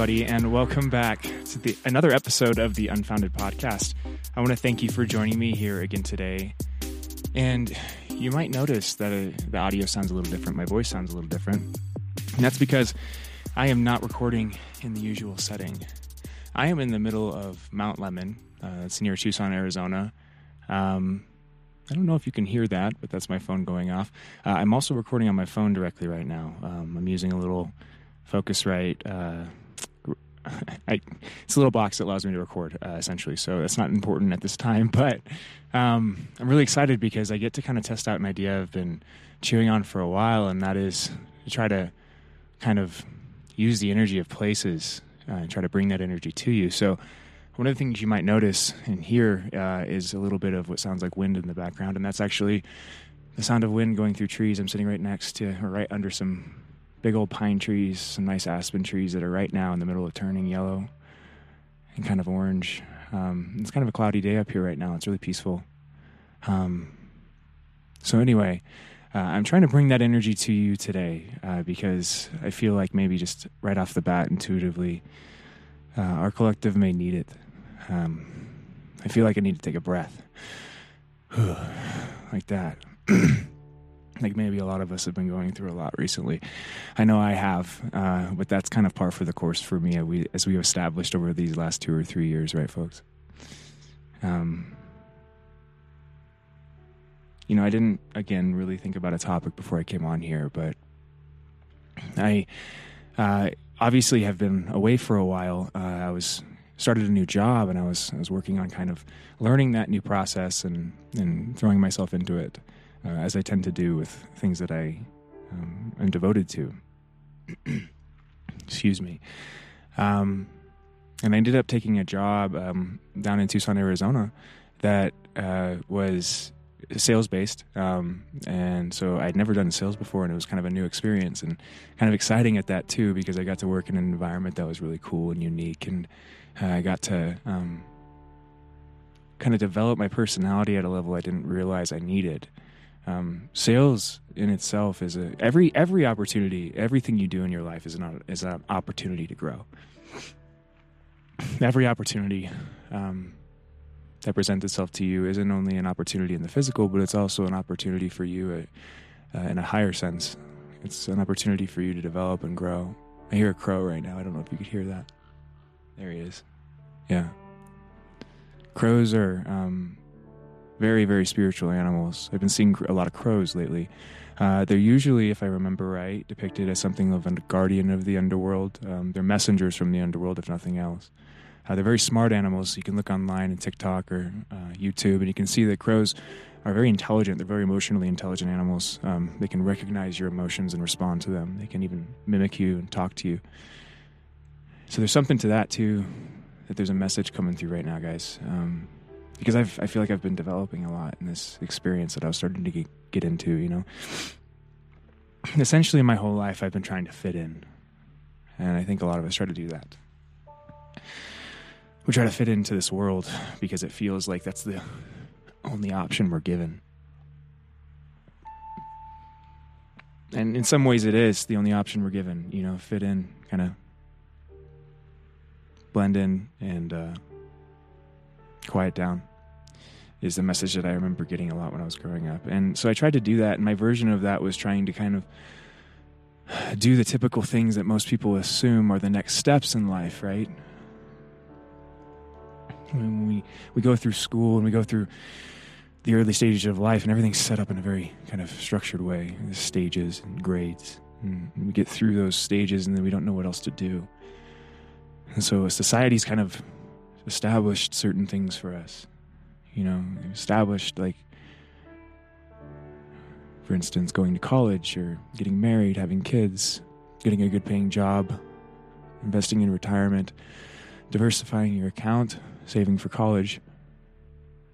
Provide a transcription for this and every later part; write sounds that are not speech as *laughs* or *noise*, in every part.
everybody, and welcome back to the, another episode of the Unfounded Podcast. I want to thank you for joining me here again today. And you might notice that uh, the audio sounds a little different, my voice sounds a little different. And that's because I am not recording in the usual setting. I am in the middle of Mount Lemmon, uh, it's near Tucson, Arizona. Um, I don't know if you can hear that, but that's my phone going off. Uh, I'm also recording on my phone directly right now. Um, I'm using a little Focusrite. Uh, *laughs* I, it's a little box that allows me to record, uh, essentially. So that's not important at this time. *laughs* But um, I'm really excited because I get to kind of test out an idea I've been chewing on for a while, and that is to try to kind of use the energy of places uh, and try to bring that energy to you. So one of the things you might notice and hear uh, is a little bit of what sounds like wind in the background, and that's actually the sound of wind going through trees. I'm sitting right next to, or right under some big old pine trees, some nice aspen trees that are right now in the middle of turning yellow and kind of orange. Um, it's kind of a cloudy day up here right now. It's really peaceful. Um, so, anyway, uh, I'm trying to bring that energy to you today uh, because I feel like maybe just right off the bat, intuitively, uh, our collective may need it. Um, I feel like I need to take a breath. *sighs* like that. *clears throat* like maybe a lot of us have been going through a lot recently. I know I have, uh, but that's kind of par for the course for me as we as we established over these last two or three years, right, folks? Um, you know, I didn't again really think about a topic before I came on here, but I uh, obviously have been away for a while. Uh, I was started a new job and I was I was working on kind of learning that new process and and throwing myself into it uh, as I tend to do with things that I um, am devoted to. *clears throat* Excuse me. Um, and I ended up taking a job um, down in Tucson, Arizona, that uh, was sales based. Um, and so I'd never done sales before, and it was kind of a new experience and kind of exciting at that too, because I got to work in an environment that was really cool and unique. And uh, I got to um, kind of develop my personality at a level I didn't realize I needed. Um, sales in itself is a every every opportunity, everything you do in your life is an is an opportunity to grow. Every opportunity um, that presents itself to you isn't only an opportunity in the physical, but it's also an opportunity for you uh, uh, in a higher sense. It's an opportunity for you to develop and grow. I hear a crow right now. I don't know if you could hear that. There he is. Yeah. Crows are um, very, very spiritual animals. I've been seeing a lot of crows lately. Uh, they're usually, if I remember right, depicted as something of a guardian of the underworld. Um, they're messengers from the underworld, if nothing else. Uh, they're very smart animals. You can look online and TikTok or uh, YouTube, and you can see that crows are very intelligent. They're very emotionally intelligent animals. Um, they can recognize your emotions and respond to them. They can even mimic you and talk to you. So there's something to that too. That there's a message coming through right now, guys. Um, because I've, I feel like I've been developing a lot in this experience that I was starting to get, get into, you know. Essentially, my whole life, I've been trying to fit in. And I think a lot of us try to do that. We try to fit into this world because it feels like that's the only option we're given. And in some ways, it is the only option we're given, you know, fit in, kind of blend in, and uh, quiet down is the message that I remember getting a lot when I was growing up. And so I tried to do that, and my version of that was trying to kind of do the typical things that most people assume are the next steps in life, right? When we, we go through school and we go through the early stages of life, and everything's set up in a very kind of structured way stages and grades. And we get through those stages, and then we don't know what else to do. And so society's kind of established certain things for us you know, established like for instance, going to college or getting married, having kids, getting a good paying job, investing in retirement, diversifying your account, saving for college,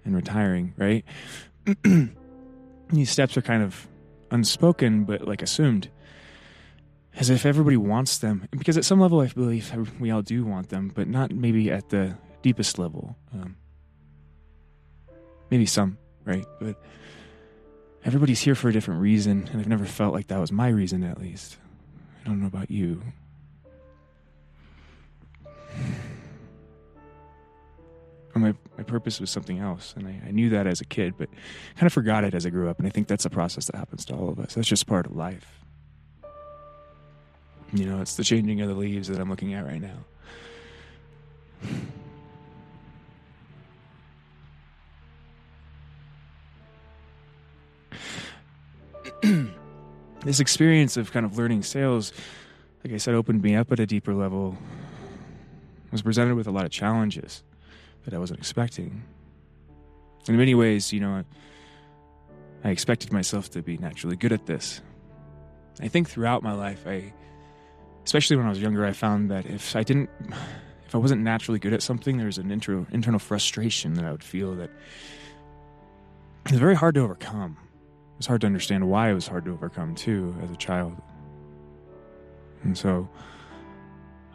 and retiring, right? *clears throat* These steps are kind of unspoken, but like assumed. As if everybody wants them. Because at some level, I believe we all do want them, but not maybe at the deepest level. Um, Maybe some, right? But everybody's here for a different reason, and I've never felt like that was my reason, at least. I don't know about you. *sighs* My, my purpose was something else, and I, I knew that as a kid, but kind of forgot it as I grew up, and I think that's a process that happens to all of us. That's just part of life. You know, it's the changing of the leaves that I'm looking at right now. This experience of kind of learning sales, like I said, opened me up at a deeper level. Was presented with a lot of challenges that I wasn't expecting. In many ways, you know, I expected myself to be naturally good at this. I think throughout my life, I, especially when I was younger, I found that if I didn't, if I wasn't naturally good at something, there was an internal frustration that I would feel that was very hard to overcome. It was hard to understand why it was hard to overcome too as a child. And so,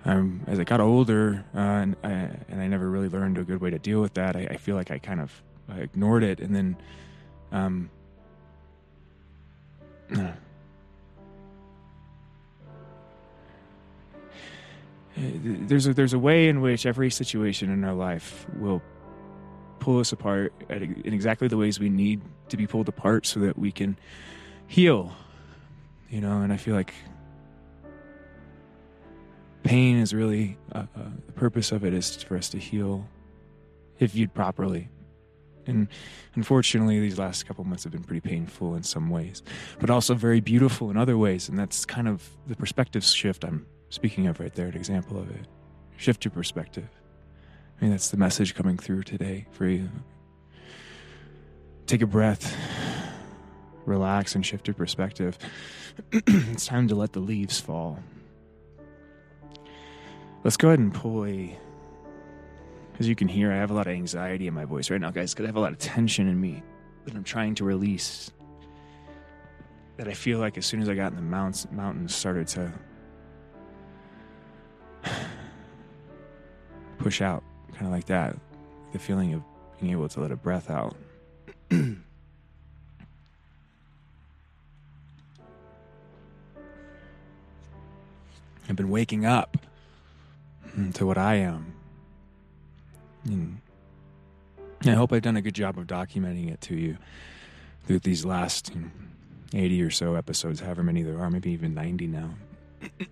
um, as I got older, uh, and, I, and I never really learned a good way to deal with that, I, I feel like I kind of I ignored it, and then, um, *sighs* there's a, there's a way in which every situation in our life will pull us apart in exactly the ways we need to be pulled apart so that we can heal. You know, and I feel like pain is really uh, uh, the purpose of it is for us to heal if viewed properly. And unfortunately, these last couple months have been pretty painful in some ways, but also very beautiful in other ways. And that's kind of the perspective shift I'm speaking of right there, an example of it. Shift your perspective. I mean, that's the message coming through today for you. Take a breath, relax, and shift your perspective. *clears throat* it's time to let the leaves fall. Let's go ahead and pull a. As you can hear, I have a lot of anxiety in my voice right now, guys, because I have a lot of tension in me that I'm trying to release. That I feel like as soon as I got in the mountains, mountains started to *sighs* push out kind of like that the feeling of being able to let a breath out *clears throat* I've been waking up *clears throat* to what I am. And I hope I've done a good job of documenting it to you through these last you know, 80 or so episodes, however many there are, maybe even 90 now.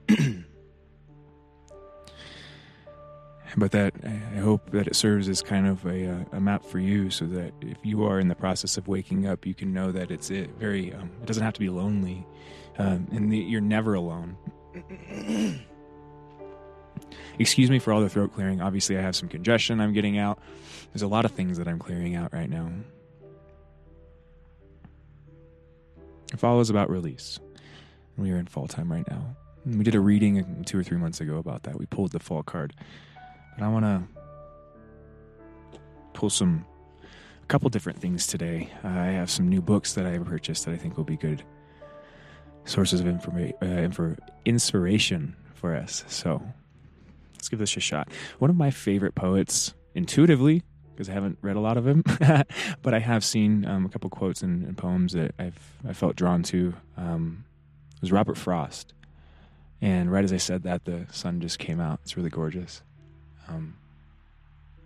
*clears throat* but that I hope that it serves as kind of a, uh, a, map for you, so that if you are in the process of waking up, you can know that it's it very. Um, it doesn't have to be lonely, um, and the, you're never alone. *clears throat* Excuse me for all the throat clearing. Obviously, I have some congestion I'm getting out. There's a lot of things that I'm clearing out right now. It follows about release. We are in fall time right now. We did a reading two or three months ago about that. We pulled the fall card. But I want to pull some, a couple different things today. I have some new books that I have purchased that I think will be good sources of informa- uh, inspiration for us. So let's give this a shot. One of my favorite poets, intuitively, because I haven't read a lot of him, *laughs* but I have seen um, a couple quotes and, and, poems that I've I felt drawn to. Um, was Robert Frost, and right as I said that, the sun just came out. It's really gorgeous. Um,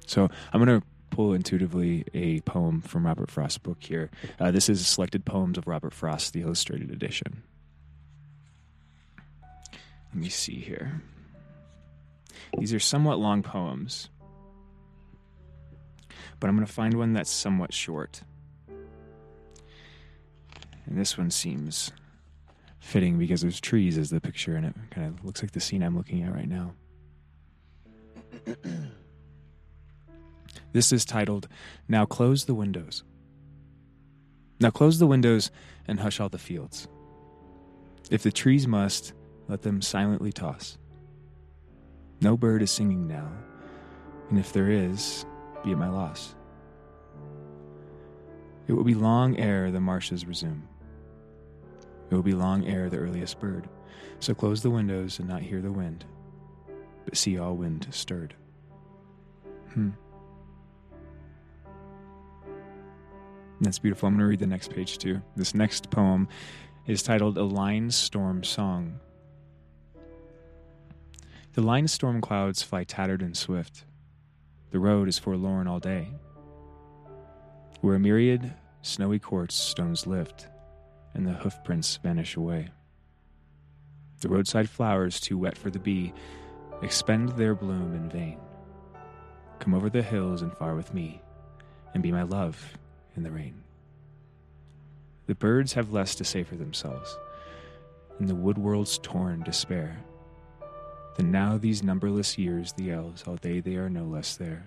so I'm going to pull intuitively a poem from Robert Frost's book here. Uh, this is selected poems of Robert Frost, the illustrated edition. Let me see here. These are somewhat long poems, but I'm going to find one that's somewhat short. And this one seems fitting because there's trees as the picture, and it kind of looks like the scene I'm looking at right now. *clears throat* this is titled, Now Close the Windows. Now close the windows and hush all the fields. If the trees must, let them silently toss. No bird is singing now, and if there is, be it my loss. It will be long ere the marshes resume. It will be long ere the earliest bird. So close the windows and not hear the wind, but see all wind stirred. Hmm. That's beautiful. I'm going to read the next page too. This next poem is titled A Line Storm Song. The line storm clouds fly tattered and swift. the road is forlorn all day. Where a myriad snowy quartz stones lift, and the hoofprints vanish away. The roadside flowers, too wet for the bee, expend their bloom in vain. Come over the hills and far with me, and be my love in the rain. The birds have less to say for themselves, and the wood world's torn despair. Than now these numberless years the elves, all day they are no less there.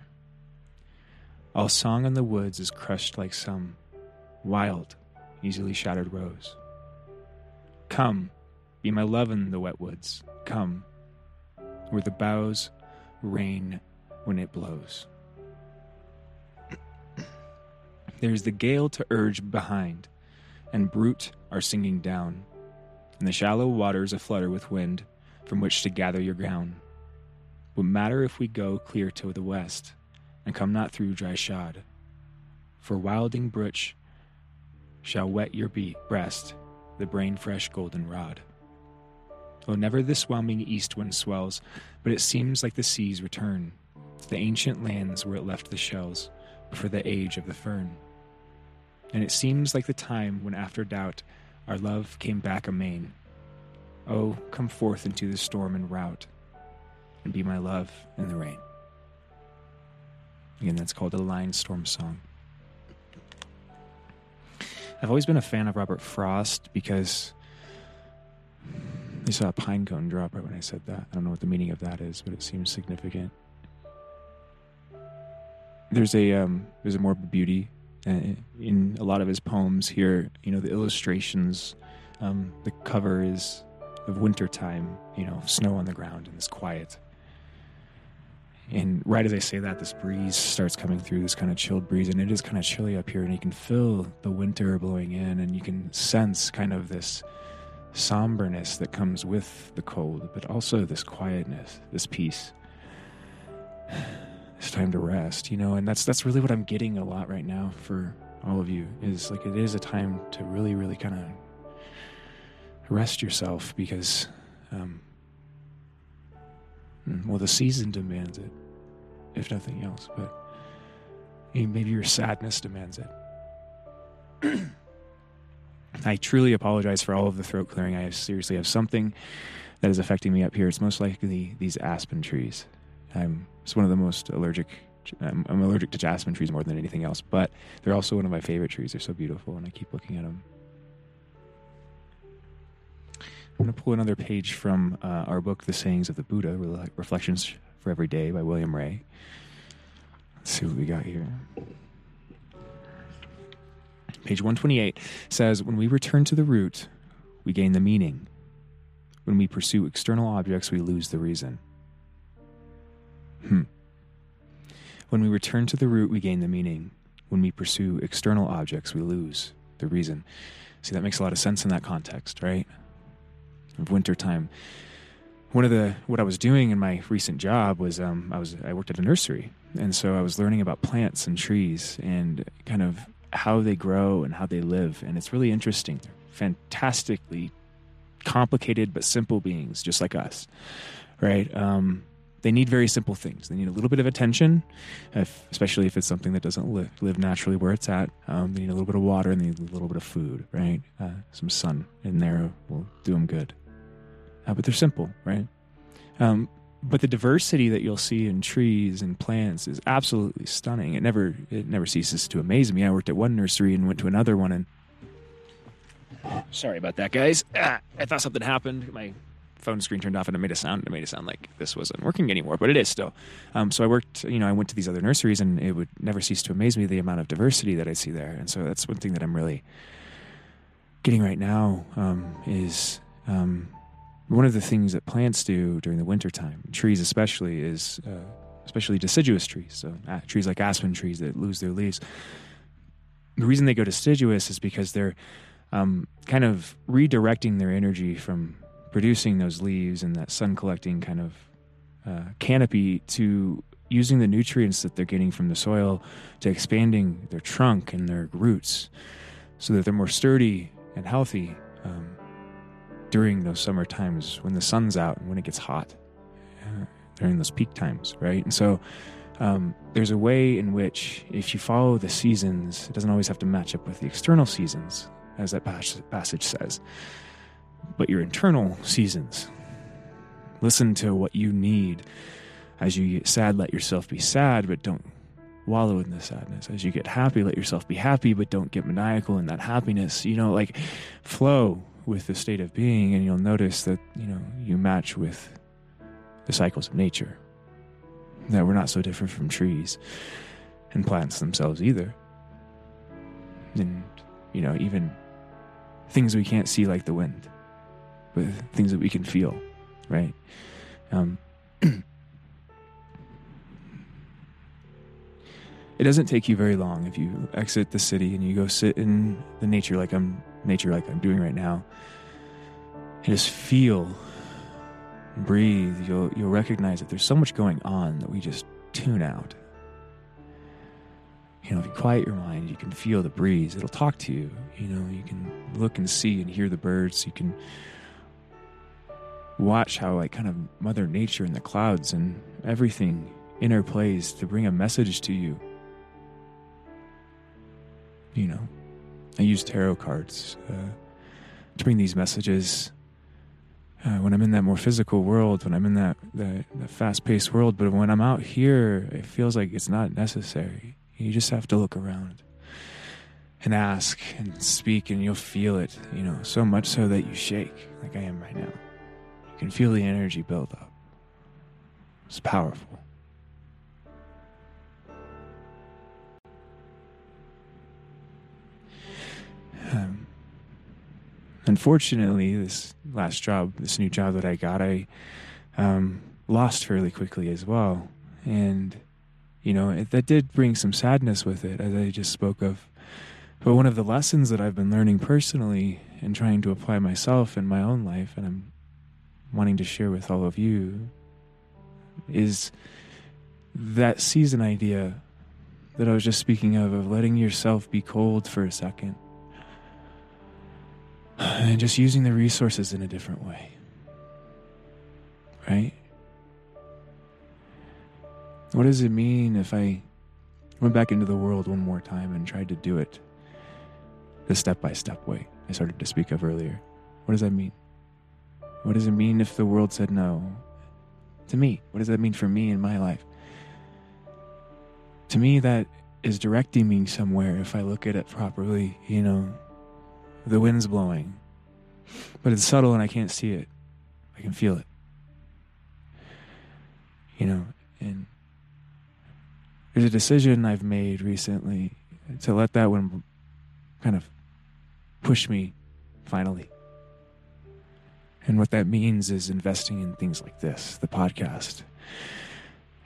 All song in the woods is crushed like some wild, easily shattered rose. Come, be my love in the wet woods, come, where the boughs rain when it blows. There's the gale to urge behind, and brute are singing down, and the shallow waters aflutter with wind from which to gather your gown. What matter if we go clear to the west, and come not through dry shod? For wilding brooch shall wet your breast, the brain fresh golden rod. Oh, never this whelming east wind swells, but it seems like the seas return to the ancient lands where it left the shells before the age of the fern. And it seems like the time when, after doubt, our love came back amain. Oh, come forth into the storm and rout, and be my love in the rain. Again, that's called a line storm song. I've always been a fan of Robert Frost because I saw a pine cone drop right when I said that. I don't know what the meaning of that is, but it seems significant. There's a um, there's a morbid beauty uh, in a lot of his poems here. You know, the illustrations, um, the cover is of wintertime, you know, snow on the ground and it's quiet. And right as I say that, this breeze starts coming through, this kind of chilled breeze, and it is kind of chilly up here, and you can feel the winter blowing in, and you can sense kind of this somberness that comes with the cold, but also this quietness, this peace. *sighs* It's time to rest, you know, and that's that's really what I'm getting a lot right now for all of you is like it is a time to really, really kind of rest yourself because um, well the season demands it if nothing else but maybe your sadness demands it *clears throat* i truly apologize for all of the throat clearing. I seriously have something that is affecting me up here. It's most likely these aspen trees. I'm it's one of the most allergic I'm, I'm allergic to aspen trees more than anything else but they're also one of my favorite trees. They're so beautiful and i keep looking at them I'm going to pull another page from uh, our book, The Sayings of the Buddha Reflections for Every Day by William Wray. Let's see what we got here. Page 128 says When we return to the root, we gain the meaning. When we pursue external objects, we lose the reason. Hmm. When we return to the root, we gain the meaning. When we pursue external objects, we lose the reason. See, that makes a lot of sense in that context, right? of wintertime. One of the what I was doing in my recent job was um, I was I worked at a nursery, and so I was learning about plants and trees and kind of how they grow and how they live, and it's really interesting. They're fantastically complicated but simple beings, just like us, right? Um, they need very simple things. They need a little bit of attention, if, especially if it's something that doesn't live, live naturally where it's at. Um, they need a little bit of water and they need a little bit of food, right? Uh, some sun in there will do them good uh, but they're simple, right? Um, but the diversity that you'll see in trees and plants is absolutely stunning. It never it never ceases to amaze me. I worked at one nursery and went to another one, and sorry about that, guys. Ah, *clears throat* I thought something happened. My phone screen turned off and it made a sound. It made it sound like this wasn't working anymore, but it is still. Um, so I worked, you know, I went to these other nurseries, and it would never cease to amaze me the amount of diversity that I see there. And so that's one thing that I'm really getting right now um, is um, one of the things that plants do during the wintertime, trees especially, is uh, especially deciduous trees. So uh, trees like aspen trees that lose their leaves. The reason they go deciduous is because they're um, kind of redirecting their energy from producing those leaves and that sun collecting kind of uh, canopy to using the nutrients that they're getting from the soil to expanding their trunk and their roots so that they're more sturdy and healthy. Um, during those summer times when the sun's out and when it gets hot during those peak times, right? And so um, there's a way in which, if you follow the seasons, it doesn't always have to match up with the external seasons, as that passage says, but your internal seasons. Listen to what you need. As you get sad, let yourself be sad, but don't wallow in the sadness. As you get happy, let yourself be happy, but don't get maniacal in that happiness. You know, like flow with the state of being, and you'll notice that, you know, you match with the cycles of nature. That we're not so different from trees and plants themselves either. And, you know, even things we can't see like the wind, but things that we can feel, right? Um, *clears throat* it doesn't take you very long if you exit the city and you go sit in the nature like I'm nature like I'm doing right now. And just feel breathe you'll you'll recognize that there's so much going on that we just tune out. You know if you quiet your mind you can feel the breeze. It'll talk to you you know you can look and see and hear the birds. You can watch how like kind of mother nature and the clouds and everything interplays to bring a message to you. You know, I use tarot cards uh, to bring these messages uh, when I'm in that more physical world, when I'm in that, that, that fast paced world. But when I'm out here, it feels like it's not necessary. You just have to look around and ask and speak, and you'll feel it, you know, so much so that you shake like I am right now. You can feel the energy build up. It's powerful. Um, unfortunately, this last job, this new job that I got, I um, lost fairly quickly as well. And, you know, it, that did bring some sadness with it, as I just spoke of. But one of the lessons that I've been learning personally and trying to apply myself in my own life, and I'm wanting to share with all of you, is that season idea that I was just speaking of, of letting yourself be cold for a second *sighs* and just using the resources in a different way. Right? What does it mean if I went back into the world one more time and tried to do it the step by step way I started to speak of earlier? What does that mean? What does it mean if the world said no to me? What does that mean for me in my life? To me, that is directing me somewhere if I look at it properly, you know, the wind's blowing, but it's subtle and I can't see it. I can feel it. You know, and there's a decision I've made recently to let that one kind of push me finally. And what that means is investing in things like this, the podcast,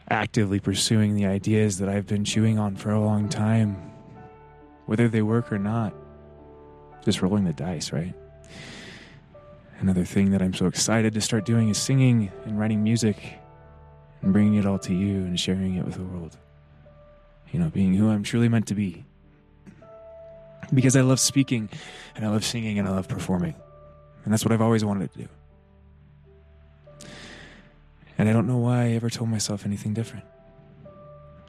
actively pursuing the ideas that I've been chewing on for a long time, whether they work or not just rolling the dice, right? Another thing that I'm so excited to start doing is singing and writing music and bringing it all to you and sharing it with the world. You know, being who I'm truly meant to be. Because I love speaking and I love singing and I love performing. And that's what I've always wanted to do. And I don't know why I ever told myself anything different.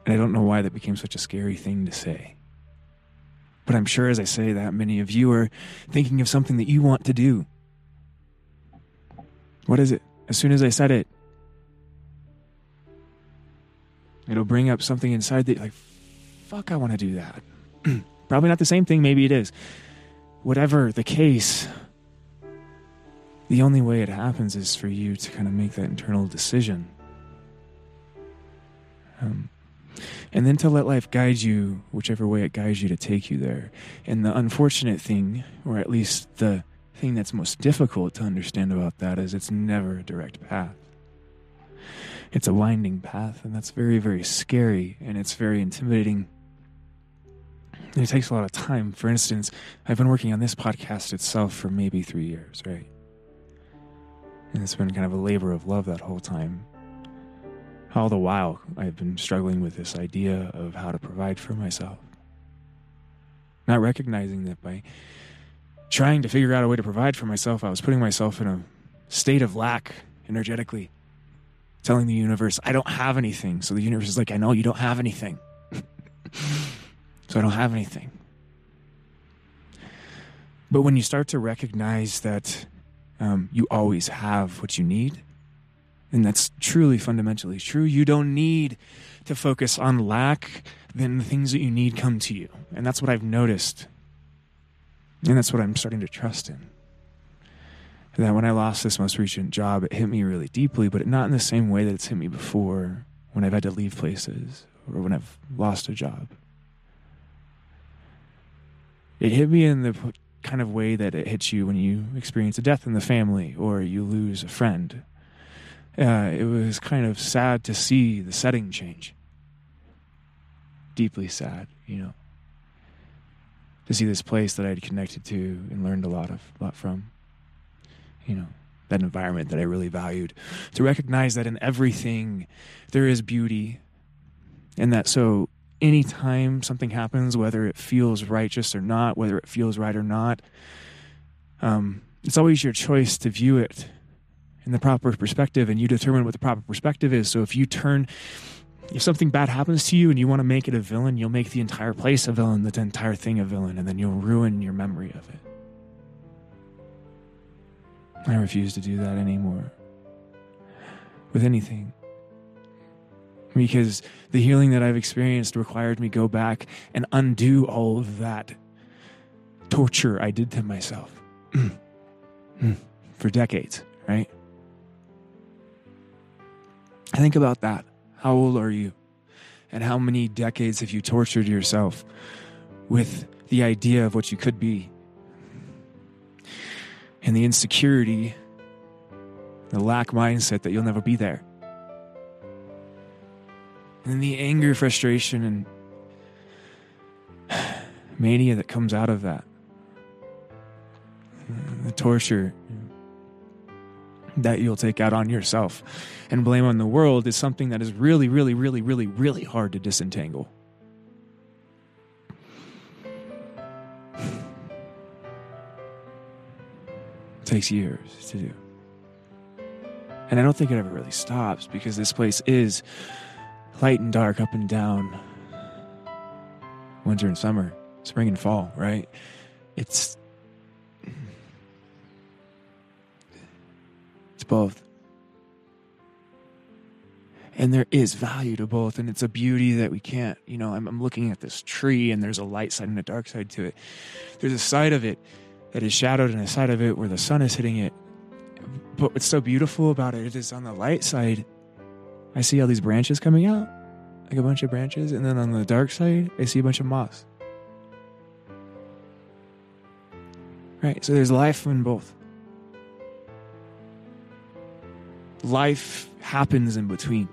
And I don't know why that became such a scary thing to say. But I'm sure as I say that, many of you are thinking of something that you want to do. What is it? As soon as I said it, it'll bring up something inside that, like, fuck, I want to do that. *clears throat* Probably not the same thing, maybe it is. Whatever the case, the only way it happens is for you to kind of make that internal decision. Um, and then to let life guide you whichever way it guides you to take you there. And the unfortunate thing, or at least the thing that's most difficult to understand about that, is it's never a direct path. It's a winding path, and that's very, very scary, and it's very intimidating. It takes a lot of time. For instance, I've been working on this podcast itself for maybe three years, right? And it's been kind of a labor of love that whole time. All the while, I've been struggling with this idea of how to provide for myself. Not recognizing that by trying to figure out a way to provide for myself, I was putting myself in a state of lack energetically. telling the universe, I don't have anything. So the universe is like, I know you don't have anything. *laughs* so I don't have anything. But when you start to recognize that um, you always have what you need, and that's truly fundamentally true, you don't need to focus on lack, then the things that you need come to you. And that's what I've noticed. And that's what I'm starting to trust in. That when I lost this most recent job, it hit me really deeply, but not in the same way that it's hit me before when I've had to leave places or when I've lost a job. It hit me in the kind of way that it hits you when you experience a death in the family or you lose a friend. Uh, it was kind of sad to see the setting change. Deeply sad, you know, to see this place that I had connected to and learned a lot of, lot from, you know, that environment that I really valued. To recognize that in everything there is beauty, and that so anytime something happens, whether it feels righteous or not, whether it feels right or not, um, it's always your choice to view it in the proper perspective, and you determine what the proper perspective is. So if you turn, if something bad happens to you and you want to make it a villain, you'll make the entire place a villain, the entire thing a villain, and then you'll ruin your memory of it. I refuse to do that anymore with anything because the healing that I've experienced required me go back and undo all of that torture I did to myself *clears throat* for decades, right? Think about that. How old are you? And how many decades have you tortured yourself with the idea of what you could be? And the insecurity, the lack mindset that you'll never be there. And the anger, frustration, and *sighs* mania that comes out of that. The torture that you'll take out on yourself and blame on the world is something that is really, really, really, really, really hard to disentangle. It *sighs* takes years to do. And I don't think it ever really stops because this place is light and dark, up and down, winter and summer, spring and fall, right? It's both. And there is value to both, and it's a beauty that we can't, you know. I'm, I'm looking at this tree, and there's a light side and a dark side to it. There's a side of it that is shadowed, and a side of it where the sun is hitting it. But what's so beautiful about it is on the light side, I see all these branches coming out, like a bunch of branches, and then on the dark side, I see a bunch of moss. Right, so there's life in both. Life happens in between.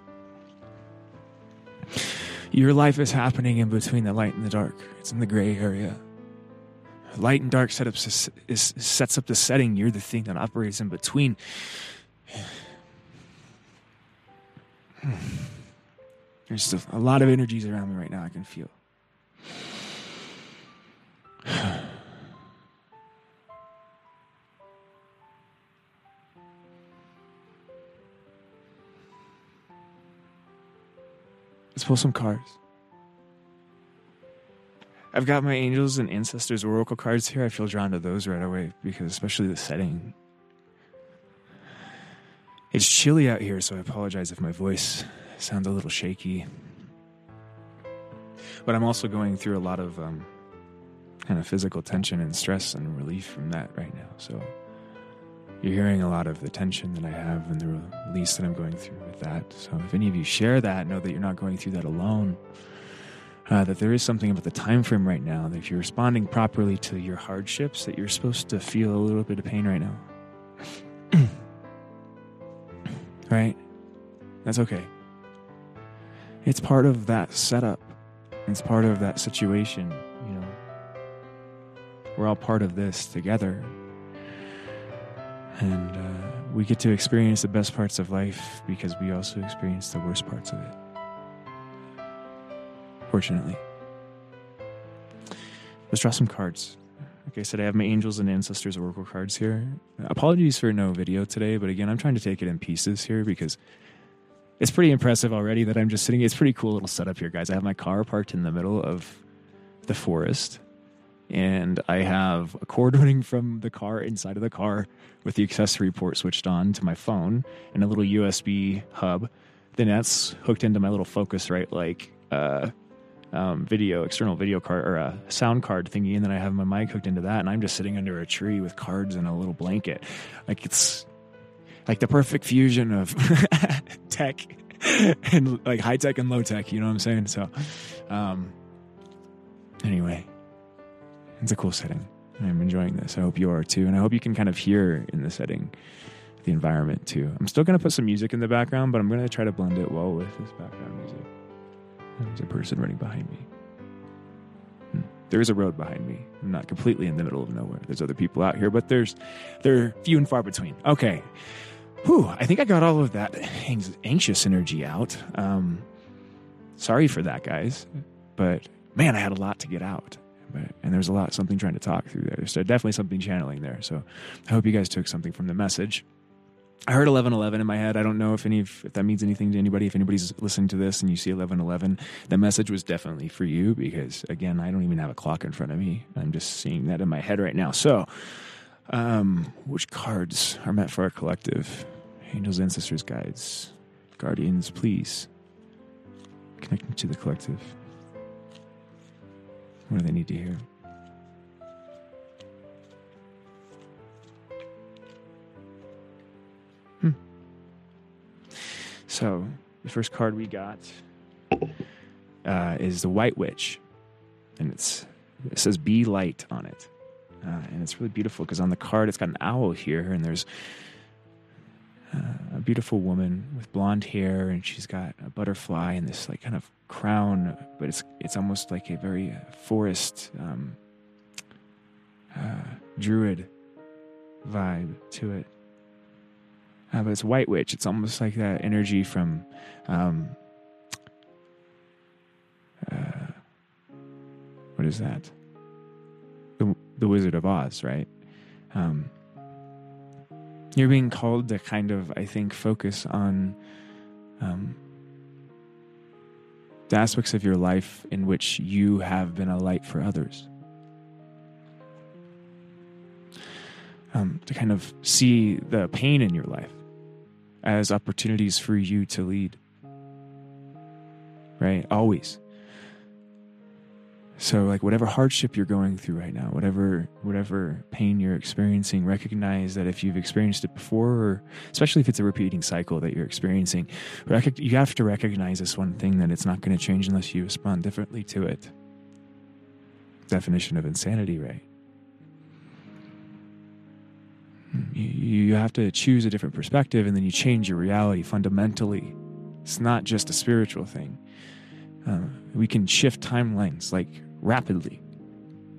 Your life is happening in between the light and the dark. It's in the gray area. Light and dark setups is, is, sets up the setting. You're the thing that operates in between. There's a lot of energies around me right now I can feel. Let's pull some cards. I've got my angels and ancestors oracle cards here. I feel drawn to those right away because, especially the setting. It's chilly out here, so I apologize if my voice sounds a little shaky. But I'm also going through a lot of um, kind of physical tension and stress and relief from that right now. So you're hearing a lot of the tension that I have and the release that I'm going through with that. So if any of you share that, know that you're not going through that alone. Uh, that there is something about the time frame right now that if you're responding properly to your hardships, that you're supposed to feel a little bit of pain right now. *coughs* right? That's okay. It's part of that setup. It's part of that situation, you know. We're all part of this together. And uh, we get to experience the best parts of life because we also experience the worst parts of it. Fortunately. Let's draw some cards. Like I said, I have my angels and ancestors oracle cards here. Apologies for no video today, but again, I'm trying to take it in pieces here because it's pretty impressive already that I'm just sitting. It's pretty cool little setup here, guys. I have my car parked in the middle of the forest, and I have a cord *laughs* running from the car inside of the car with the accessory port switched on to my phone and a little USB hub. Then that's hooked into my little Focusrite like uh, um, video, external video card or a sound card thingy, and then I have my mic hooked into that, and I'm just sitting under a tree with cards and a little blanket. Like it's like the perfect fusion of *laughs* tech and like high tech and low tech. You know what I'm saying? So, um, anyway, it's a cool setting. I'm enjoying this. I hope you are too, and I hope you can kind of hear in the setting the environment too. I'm still going to put some music in the background, but I'm going to try to blend it well with this background music. There's a person running behind me. Hmm. There is a road behind me. I'm not completely in the middle of nowhere. There's other people out here, but there's they're few and far between. Okay. Whew, I think I got all of that anxious energy out. Um, sorry for that, guys. But man, I had a lot to get out. But, and there's a lot, something trying to talk through there. So definitely something channeling there. So I hope you guys took something from the message. I heard 1111 in my head. I don't know if any if that means anything to anybody. If anybody's listening to this and you see 1111, that message was definitely for you because again, I don't even have a clock in front of me. I'm just seeing that in my head right now. So, um, which cards are meant for our collective? Angels, ancestors, guides, guardians, please connect me to the collective. What do they need to hear? Hmm. So the first card we got uh, is the White Witch, and it's it says "Be Light" on it, uh, and it's really beautiful because on the card it's got an owl here, and there's uh, a beautiful woman with blonde hair, and she's got a butterfly and this like kind of crown, but it's it's almost like a very forest um, uh, druid vibe to it uh, but it's White Witch. It's almost like that energy from um, uh, what is that? The, the Wizard of Oz, right? Um, you're being called to kind of, I think, focus on um, the aspects of your life in which you have been a light for others. Um, to kind of see the pain in your life as opportunities for you to lead. Right? Always. So like whatever hardship you're going through right now, whatever whatever pain you're experiencing, recognize that if you've experienced it before or especially if it's a repeating cycle that you're experiencing, you have to recognize this one thing that it's not going to change unless you respond differently to it. Definition of insanity, right? you have to choose a different perspective and then you change your reality fundamentally. It's not just a spiritual thing. Uh, we can shift timelines like rapidly,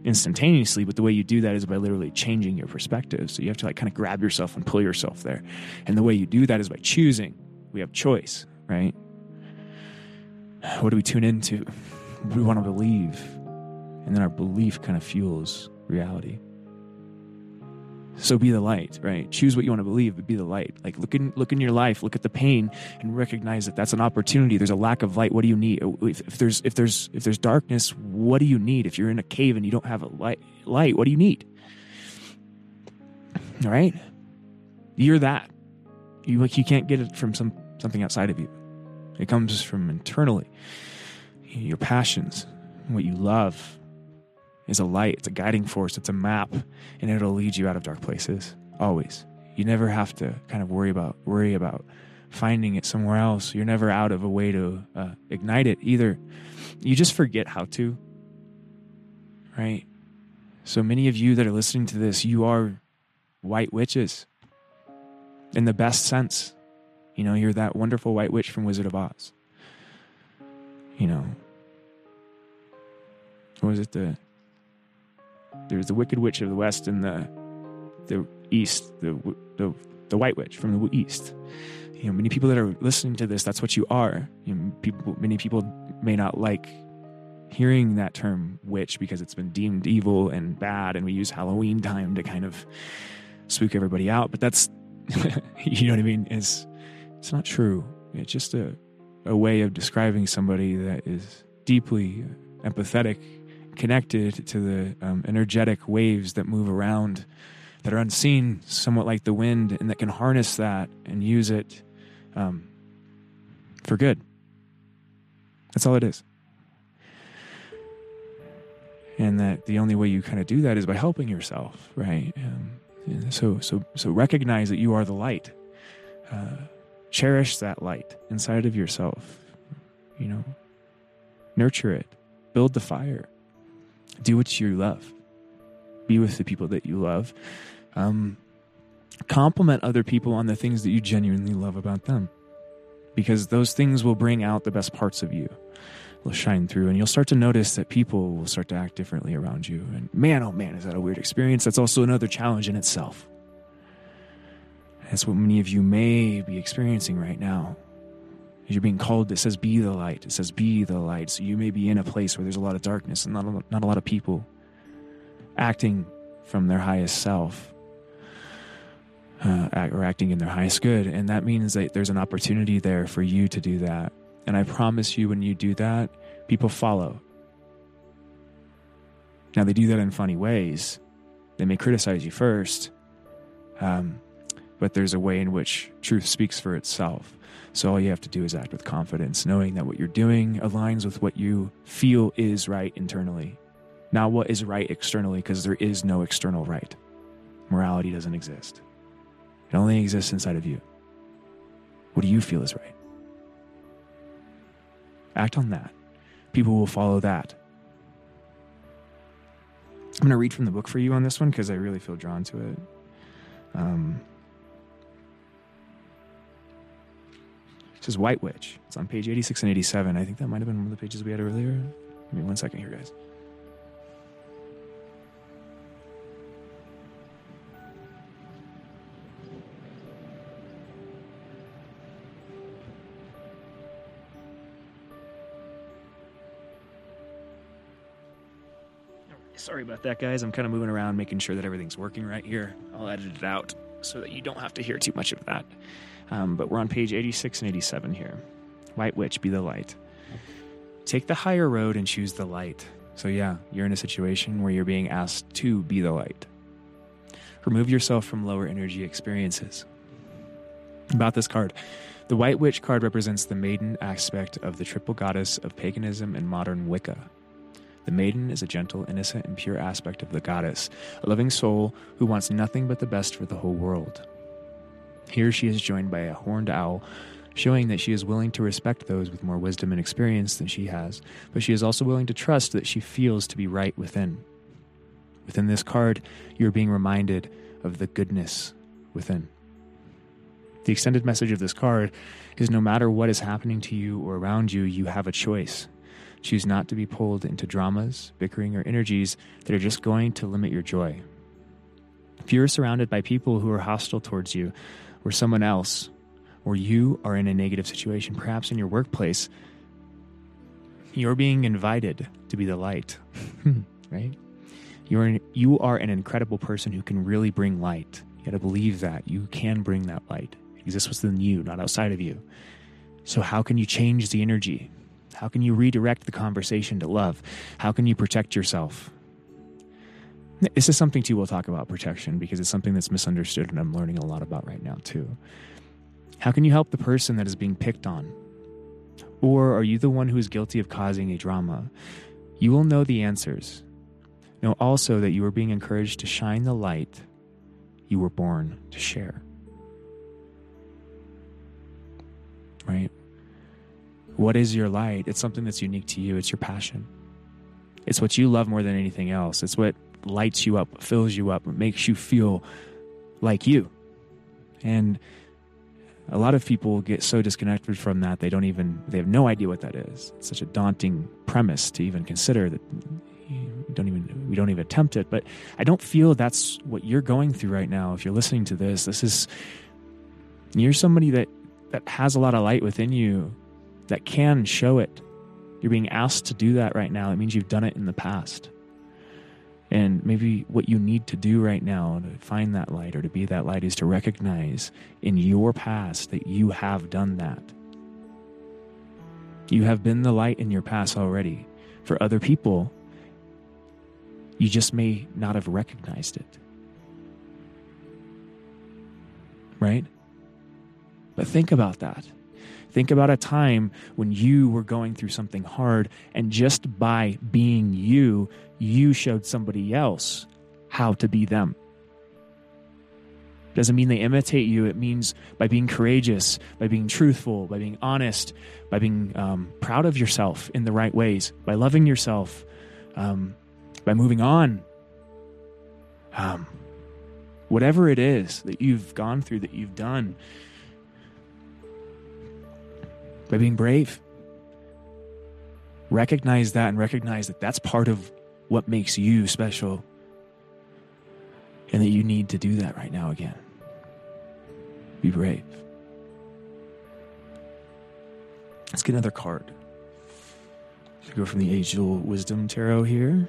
instantaneously, but the way you do that is by literally changing your perspective. So you have to like kind of grab yourself and pull yourself there. And the way you do that is by choosing. We have choice, right? What do we tune into? We want to believe. And then our belief kind of fuels reality. So be the light, right? Choose what you want to believe, but be the light. Like look in look in your life, look at the pain, and recognize that that's an opportunity. There's a lack of light. What do you need? Oh, if, if there's if there's if there's darkness, what do you need? If you're in a cave and you don't have a light, light, what do you need? All right, you're that. You like you can't get it from some something outside of you. It comes from internally. Your passions, what you love, is a light, it's a guiding force, it's a map, and it'll lead you out of dark places. Always. You never have to kind of worry about worry about finding it somewhere else. You're never out of a way to uh, ignite it either. You just forget how to. Right? So many of you that are listening to this, you are white witches in the best sense. You know, you're that wonderful white witch from Wizard of Oz. You know, what was it? The there's the Wicked Witch of the West and the the East, the the, the White Witch from the East. You know, many people that are listening to this, that's what you are. You know, people, many people may not like hearing that term witch because it's been deemed evil and bad, and we use Halloween time to kind of spook everybody out. But that's, *laughs* you know what I mean? Is it's not true. It's just a, a way of describing somebody that is deeply empathetic, connected to the um, energetic waves that move around, that are unseen, somewhat like the wind, and that can harness that and use it um, for good. That's all it is. And that the only way you kind of do that is by helping yourself, right? Um, so, so, so recognize that you are the light. Uh, cherish that light inside of yourself. You know, nurture it, build the fire, do what you love, be with the people that you love. Um, compliment other people on the things that you genuinely love about them. Because those things will bring out the best parts of you. Will shine through and you'll start to notice that people will start to act differently around you. And man oh man is that a weird experience. That's also another challenge in itself. That's what many of you may be experiencing right now you're being called it says be the light it says be the light so you may be in a place where there's a lot of darkness and not a, not a lot of people acting from their highest self uh, or acting in their highest good and that means that there's an opportunity there for you to do that and I promise you, when you do that, people follow. Now, they do that in funny ways. They may criticize you first, um, but there's a way in which truth speaks for itself. So all you have to do is act with confidence, knowing that what you're doing aligns with what you feel is right internally, not what is right externally, because there is no external right. Morality doesn't exist, it only exists inside of you. What do you feel is right? Act on that. People will follow that. I'm going to read from the book for you on this one because I really feel drawn to it. Um, says White Witch. It's on page 86 and 87. I think that might have been one of the pages we had earlier. Give me one second here, guys. Sorry about that, guys. I'm kind of moving around, making sure that everything's working right here. I'll edit it out so that you don't have to hear too much of that. Um, but we're on page 86 and 87 here. White Witch, be the light. Take the higher road and choose the light. So, yeah, you're in a situation where you're being asked to be the light. Remove yourself from lower energy experiences. About this card, the White Witch card represents the maiden aspect of the triple goddess of paganism and modern Wicca. The maiden is a gentle, innocent, and pure aspect of the goddess, a loving soul who wants nothing but the best for the whole world. Here she is joined by a horned owl, showing that she is willing to respect those with more wisdom and experience than she has, but she is also willing to trust that she feels to be right within. Within this card, you are being reminded of the goodness within. The extended message of this card is no matter what is happening to you or around you, you have a choice. Choose not to be pulled into dramas, bickering, or energies that are just going to limit your joy. If you're surrounded by people who are hostile towards you, or someone else, or you are in a negative situation, perhaps in your workplace, you're being invited to be the light, *laughs* right? You're an, you are an incredible person who can really bring light. You got to believe that you can bring that light. It exists within you, not outside of you. So, how can you change the energy? How can you redirect the conversation to love? How can you protect yourself? This is something too we'll talk about protection because it's something that's misunderstood and I'm learning a lot about right now too. How can you help the person that is being picked on? Or are you the one who is guilty of causing a drama? You will know the answers. Know also that you are being encouraged to shine the light you were born to share. Right? What is your light? It's something that's unique to you. It's your passion. It's what you love more than anything else. It's what lights you up, fills you up, makes you feel like you. And a lot of people get so disconnected from that they don't even they have no idea what that is. It's such a daunting premise to even consider that we don't even we don't even attempt it. But I don't feel that's what you're going through right now. If you're listening to this, this is you're somebody that that has a lot of light within you that can show it. You're being asked to do that right now. It means you've done it in the past. And maybe what you need to do right now to find that light or to be that light is to recognize in your past that you have done that. You have been the light in your past already. For other people, you just may not have recognized it. Right? But think about that. Think about a time when you were going through something hard, and just by being you, you showed somebody else how to be them. Doesn't mean they imitate you. It means by being courageous, by being truthful, by being honest, by being um, proud of yourself in the right ways, by loving yourself, um, by moving on. Um, whatever it is that you've gone through, that you've done, by being brave. Recognize that and recognize that that's part of what makes you special and that you need to do that right now again. Be brave. Let's get another card. Let's go from the Angel Wisdom Tarot here.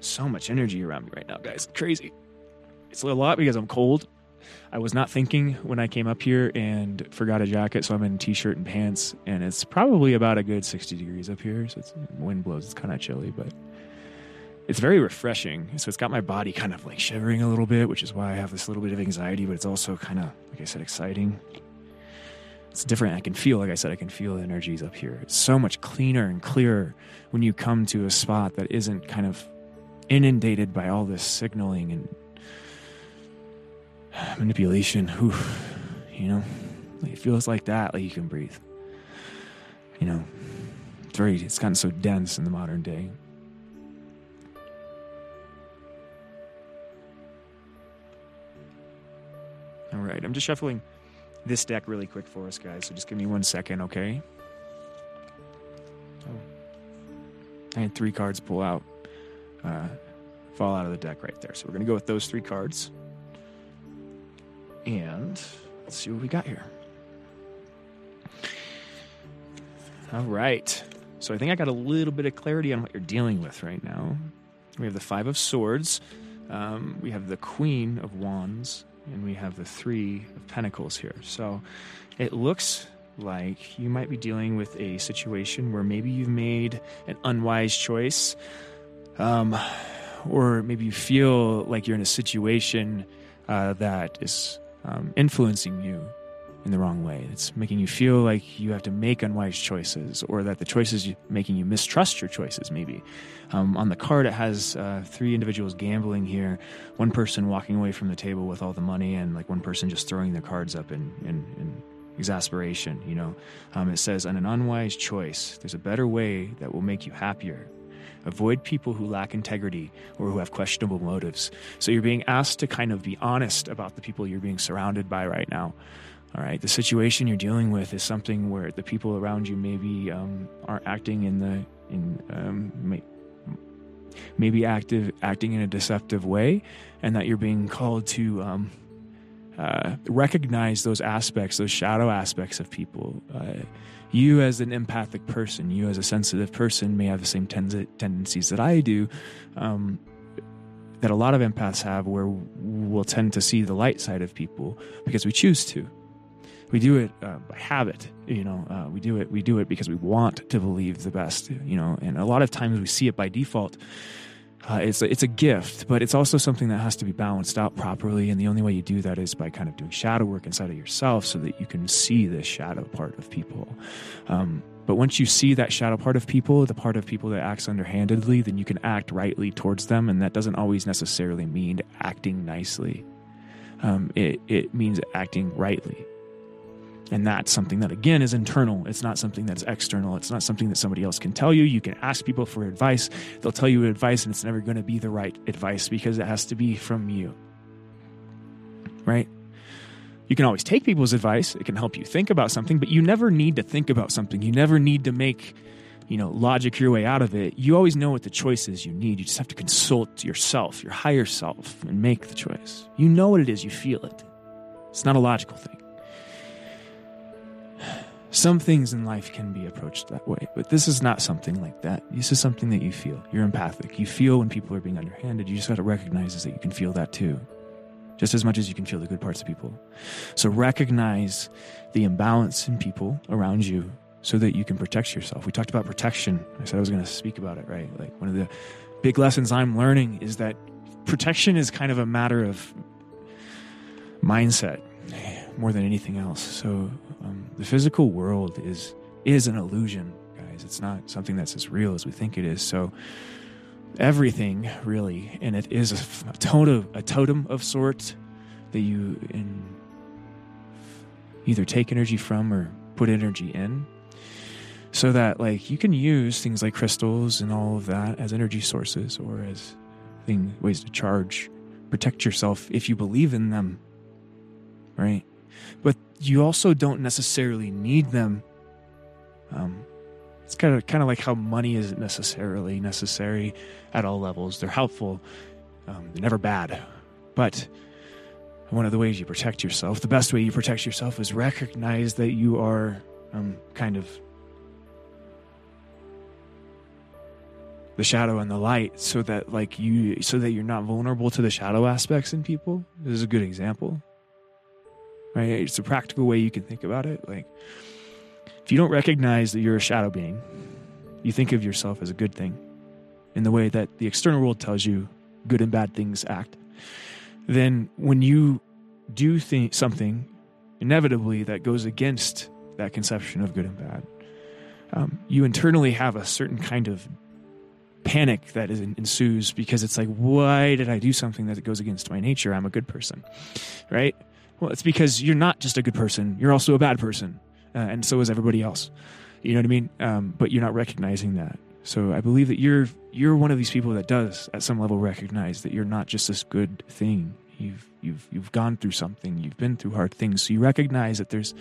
So much energy around me right now, guys. Crazy. It's a lot because I'm cold. I was not thinking when I came up here and forgot a jacket, so I'm in t-shirt and pants, and it's probably about a good 60 degrees up here. So it's wind blows. It's kind of chilly, but it's very refreshing. So it's got my body kind of like shivering a little bit, which is why I have this little bit of anxiety, but it's also kind of, like I said, exciting. It's different. I can feel, like I said, I can feel the energies up here. It's so much cleaner and clearer when you come to a spot that isn't kind of inundated by all this signaling and manipulation. Whew, you know, it feels like that. Like you can breathe. You know, it's very. It's gotten so dense in the modern day. All right, I'm just shuffling this deck really quick for us, guys. So just give me one second, okay? Oh. I had three cards pull out, uh, fall out of the deck right there. So we're going to go with those three cards. And let's see what we got here. All right. So I think I got a little bit of clarity on what you're dealing with right now. We have the Five of Swords, um, we have the Queen of Wands, and we have the Three of Pentacles here. So it looks like you might be dealing with a situation where maybe you've made an unwise choice, um, or maybe you feel like you're in a situation uh, that is um, influencing you in the wrong way. It's making you feel like you have to make unwise choices, or that the choices making you mistrust your choices. Maybe um, on the card it has uh, three individuals gambling here, one person walking away from the table with all the money, and like one person just throwing their cards up in, in, in exasperation. You know, um, it says, "On an unwise choice, there's a better way that will make you happier." Avoid people who lack integrity or who have questionable motives. So you're being asked to kind of be honest about the people you're being surrounded by right now. All right, the situation you're dealing with is something where the people around you maybe um, aren't acting in the in um, may, maybe active acting in a deceptive way, and that you're being called to um, uh, recognize those aspects, those shadow aspects of people. Uh, you, as an empathic person, you, as a sensitive person, may have the same ten- tendencies that I do. Um, that a lot of empaths have, where we'll tend to see the light side of people because we choose to we do it uh, by habit you know uh, we do it we do it because we want to believe the best you know and a lot of times we see it by default uh, it's a, it's a gift, but it's also something that has to be balanced out properly. And the only way you do that is by kind of doing shadow work inside of yourself, so that you can see the shadow part of people. Um, but once you see that shadow part of people, the part of people that acts underhandedly, then you can act rightly towards them, and that doesn't always necessarily mean acting nicely. Um, it it means acting rightly. And that's something that, again, is internal. It's not something that's external. It's not something that somebody else can tell you. You can ask people for advice. They'll tell you advice, and it's never going to be the right advice because it has to be from you. Right? You can always take people's advice. It can help you think about something, but you never need to think about something. You never need to make, you know, logic your way out of it. You always know what the choice is you need. You just have to consult yourself, your higher self, and make the choice. You know what it is, you feel it. It's not a logical thing. Some things in life can be approached that way, but this is not something like that. This is something that you feel. You're empathic. You feel when people are being underhanded. You just got to recognize that you can feel that too. just as much as you can feel the good parts of people. So recognize the imbalance in people around you so that you can protect yourself. We talked about protection. I said I was going to speak about it, right? Like one of the big lessons I'm learning is that protection is kind of a matter of mindset more than anything else. So um, the physical world is is an illusion, guys. It's not something that's as real as we think it is. So everything really, and it is a, a totem a totem of sorts that you in either take energy from or put energy in so that like you can use things like crystals and all of that as energy sources or as thing ways to charge protect yourself if you believe in them right but you also don't necessarily need them. Um, it's kind of kind of like how money isn't necessarily necessary at all levels. They're helpful um, they're never bad. But one of the ways you protect yourself the best way you protect yourself is recognize that you are um, kind of the shadow and the light so that like you so that you're not vulnerable to the shadow aspects in people. This is a good example right it's a practical way you can think about it like if you don't recognize that you're a shadow being you think of yourself as a good thing in the way that the external world tells you good and bad things act then when you do something inevitably that goes against that conception of good and bad um, you internally have a certain kind of panic that is, ensues because it's like, why did I do something that goes against my nature? I'm a good person, right? Well, it's because you're not just a good person; you're also a bad person, uh, and so is everybody else. You know what I mean? Um, but you're not recognizing that. So I believe that you're you're one of these people that does, at some level, recognize that you're not just this good thing. You've you've you've gone through something. You've been through hard things. So you recognize that there's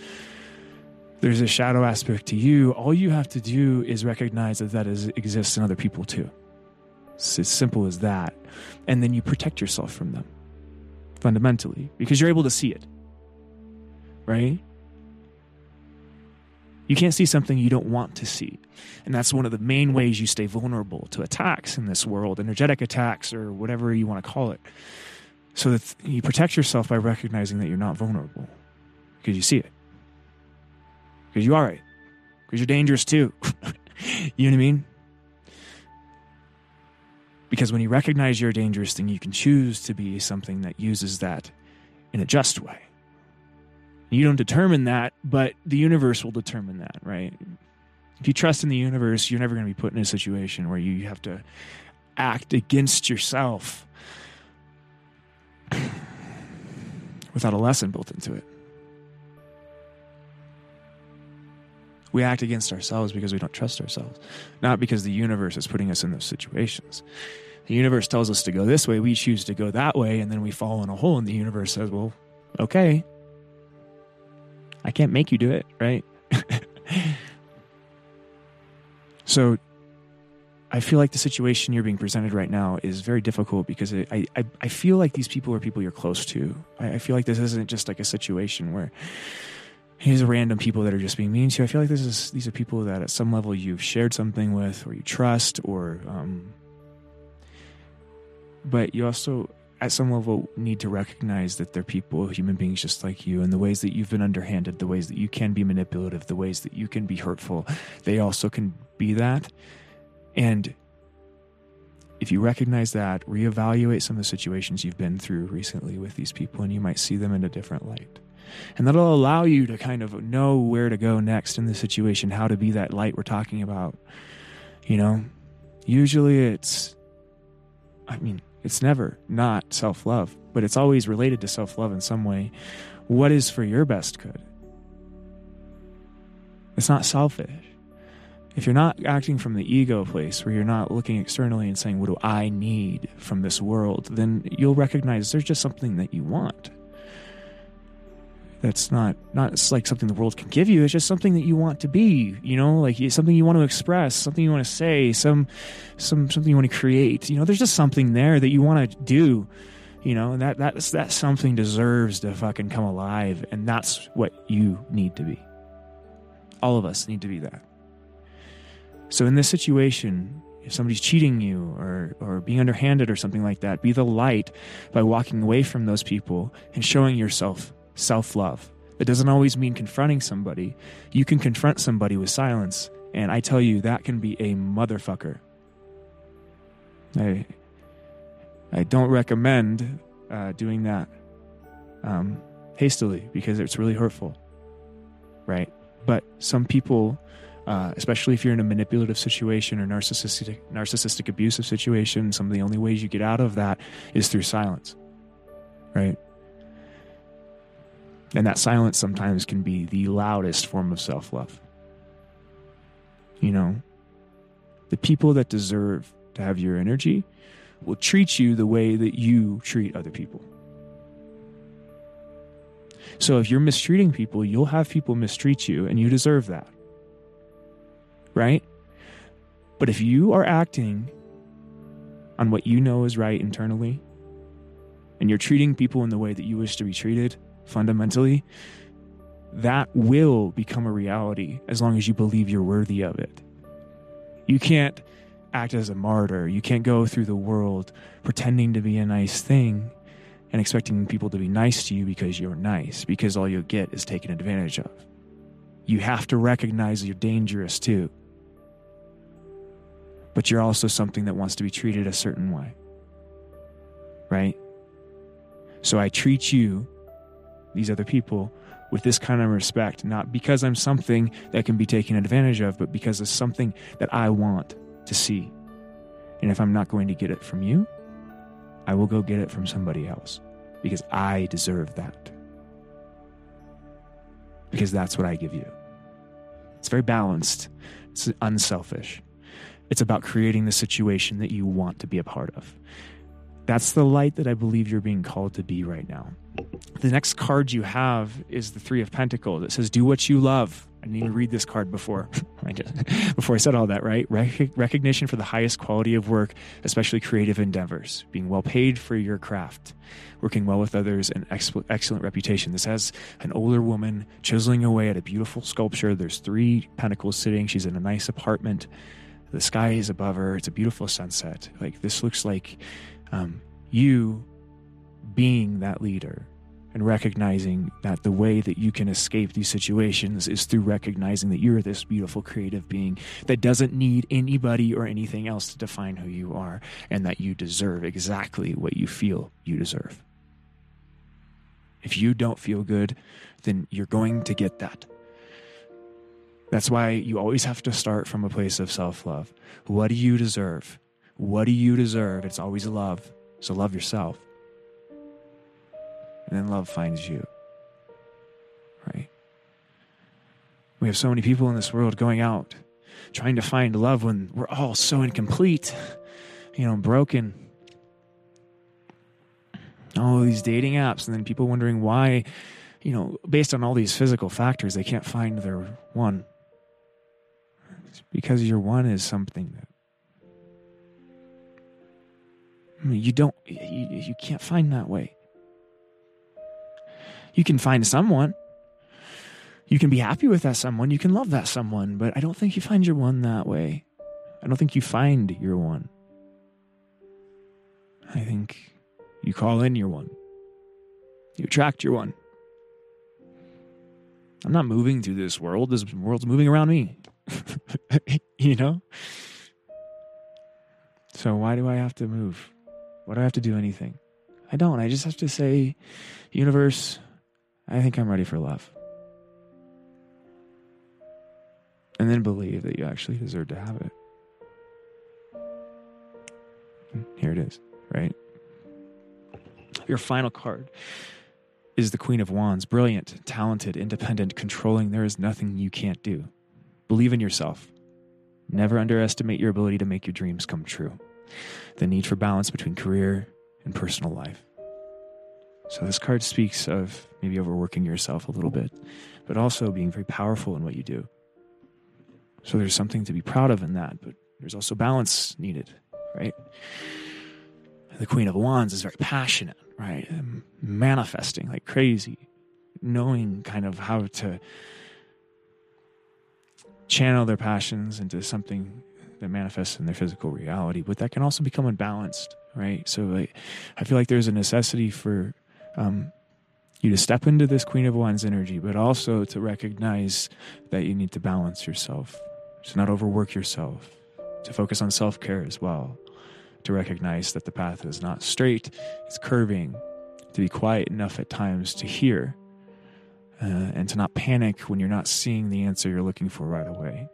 there's a shadow aspect to you. All you have to do is recognize that that is, exists in other people too. It's as simple as that. And then you protect yourself from them fundamentally because you're able to see it. Right? You can't see something you don't want to see. And that's one of the main ways you stay vulnerable to attacks in this world, energetic attacks or whatever you want to call it. So that you protect yourself by recognizing that you're not vulnerable because you see it because you are it. Because you're dangerous too. *laughs* you know what I mean? Because when you recognize you're a dangerous thing, you can choose to be something that uses that in a just way. You don't determine that, but the universe will determine that, right? If you trust in the universe, you're never going to be put in a situation where you have to act against yourself without a lesson built into it. We act against ourselves because we don't trust ourselves, not because the universe is putting us in those situations. The universe tells us to go this way, we choose to go that way, and then we fall in a hole, and the universe says, Well, okay, I can't make you do it, right? *laughs* so I feel like the situation you're being presented right now is very difficult because it, I, I, I feel like these people are people you're close to. I, I feel like this isn't just like a situation where these are random people that are just being mean to you. I feel like this is these are people that at some level you've shared something with, or you trust, or um, but you also at some level need to recognize that they're people, human beings just like you, and the ways that you've been underhanded, the ways that you can be manipulative, the ways that you can be hurtful, they also can be that. And if you recognize that, reevaluate some of the situations you've been through recently with these people, and you might see them in a different light. And that'll allow you to kind of know where to go next in the situation, how to be that light we're talking about. You know, usually it's, I mean, it's never not self love, but it's always related to self love in some way. What is for your best good? It's not selfish. If you're not acting from the ego place where you're not looking externally and saying, What do I need from this world? then you'll recognize there's just something that you want that's not not like something the world can give you. It's just something that you want to be you know? Like something you want to express something you want to say some some something you want to create. You know there's just something there that you want to do you know? And that that's that something deserves to fucking come alive and that's what you need to be. All of us need to be that. So in this situation if somebody's cheating you or, or being underhanded or something like that, be the light by walking away from those people and showing yourself self love. That doesn't always mean confronting somebody. You can confront somebody with silence. And I tell you, that can be a motherfucker. I, I don't recommend uh, doing that um, hastily because it's really hurtful. Right? But some people uh, especially if you're in a manipulative situation or narcissistic narcissistic abusive situation some of the only ways you get out of that is through silence right and that silence sometimes can be the loudest form of self-love. You know the people that deserve to have your energy will treat you the way that you treat other people. So if you're mistreating people you'll have people mistreat you and you deserve that. Right? But if you are acting on what you know is right internally, and you're treating people in the way that you wish to be treated fundamentally, that will become a reality as long as you believe you're worthy of it. You can't act as a martyr. You can't go through the world pretending to be a nice thing and expecting people to be nice to you because you're nice, because all you'll get is taken advantage of. You have to recognize you're dangerous too but you're also something that wants to be treated a certain way. Right? So I treat you, these other people, with this kind of respect, not because I'm something that can be taken advantage of, but because it's something that I want to see. And if I'm not going to get it from you, I will go get it from somebody else because I deserve that. Because that's what I give you. It's very balanced, it's unselfish. It's about creating the situation that you want to be a part of. That's the light that I believe you're being called to be right now. The next card you have is the Three of Pentacles. It says, Do what you love. I didn't even read this card before. *laughs* I *laughs* before I said all that, right? Rec- recognition for the highest quality of work, especially creative endeavors, being well paid for your craft, working well with others, and ex- excellent reputation. This has an older woman chiseling away at a beautiful sculpture. There's three pentacles sitting. She's in a nice apartment the sky is above her. It's a beautiful sunset. Like this looks like um, you being that leader and recognizing that the way that you can escape these situations is through recognizing that you're this beautiful creative being that doesn't need anybody or anything else to define who you are and that you deserve exactly what you feel you deserve. If you don't feel good, then you're going to get that. That's why you always have to start from a place of self love. What do you deserve? What do you deserve? It's always love. So love yourself. And then love finds you. Right? We have so many people in this world going out trying to find love when we're all so incomplete, you know, broken. All these dating apps, and then people wondering why, you know, based on all these physical factors, they can't find their one because your one is something that you don't you, you can't find that way. You can find someone. You can be happy with that someone. You can love that someone but i don't think you find your one that way. I don't think you find your one. I think you call in your one. You attract your one. I'm not moving through this world. This world's moving around me. *laughs* You know? So why do I have to move? Why do I have to do anything? I don't. I just have to say, universe, I think I'm ready for love. And then believe that you actually deserve to have it. And here it is, right? Your final card is the Queen of Wands. Brilliant, talented, independent, controlling. There is nothing you can't do. Believe in yourself. Never underestimate your ability to make your dreams come true. The need for balance between career and personal life. So, this card speaks of maybe overworking yourself a little bit, but also being very powerful in what you do. So, there's something to be proud of in that, but there's also balance needed, right? The Queen of Wands is very passionate, right? Um, manifesting like crazy, knowing kind of how to channel their passions into something that manifests in their physical reality, but that can also become unbalanced, right? So like, I feel like there's a necessity for um, you to step into this Queen of Wands energy, but also to recognize that you need to balance yourself, to not overwork yourself, to focus on self care as well, to recognize that the path is not straight, it's curving, to be quiet enough at times to hear. Uh, and to not panic when you're not seeing the answer you're looking for right away.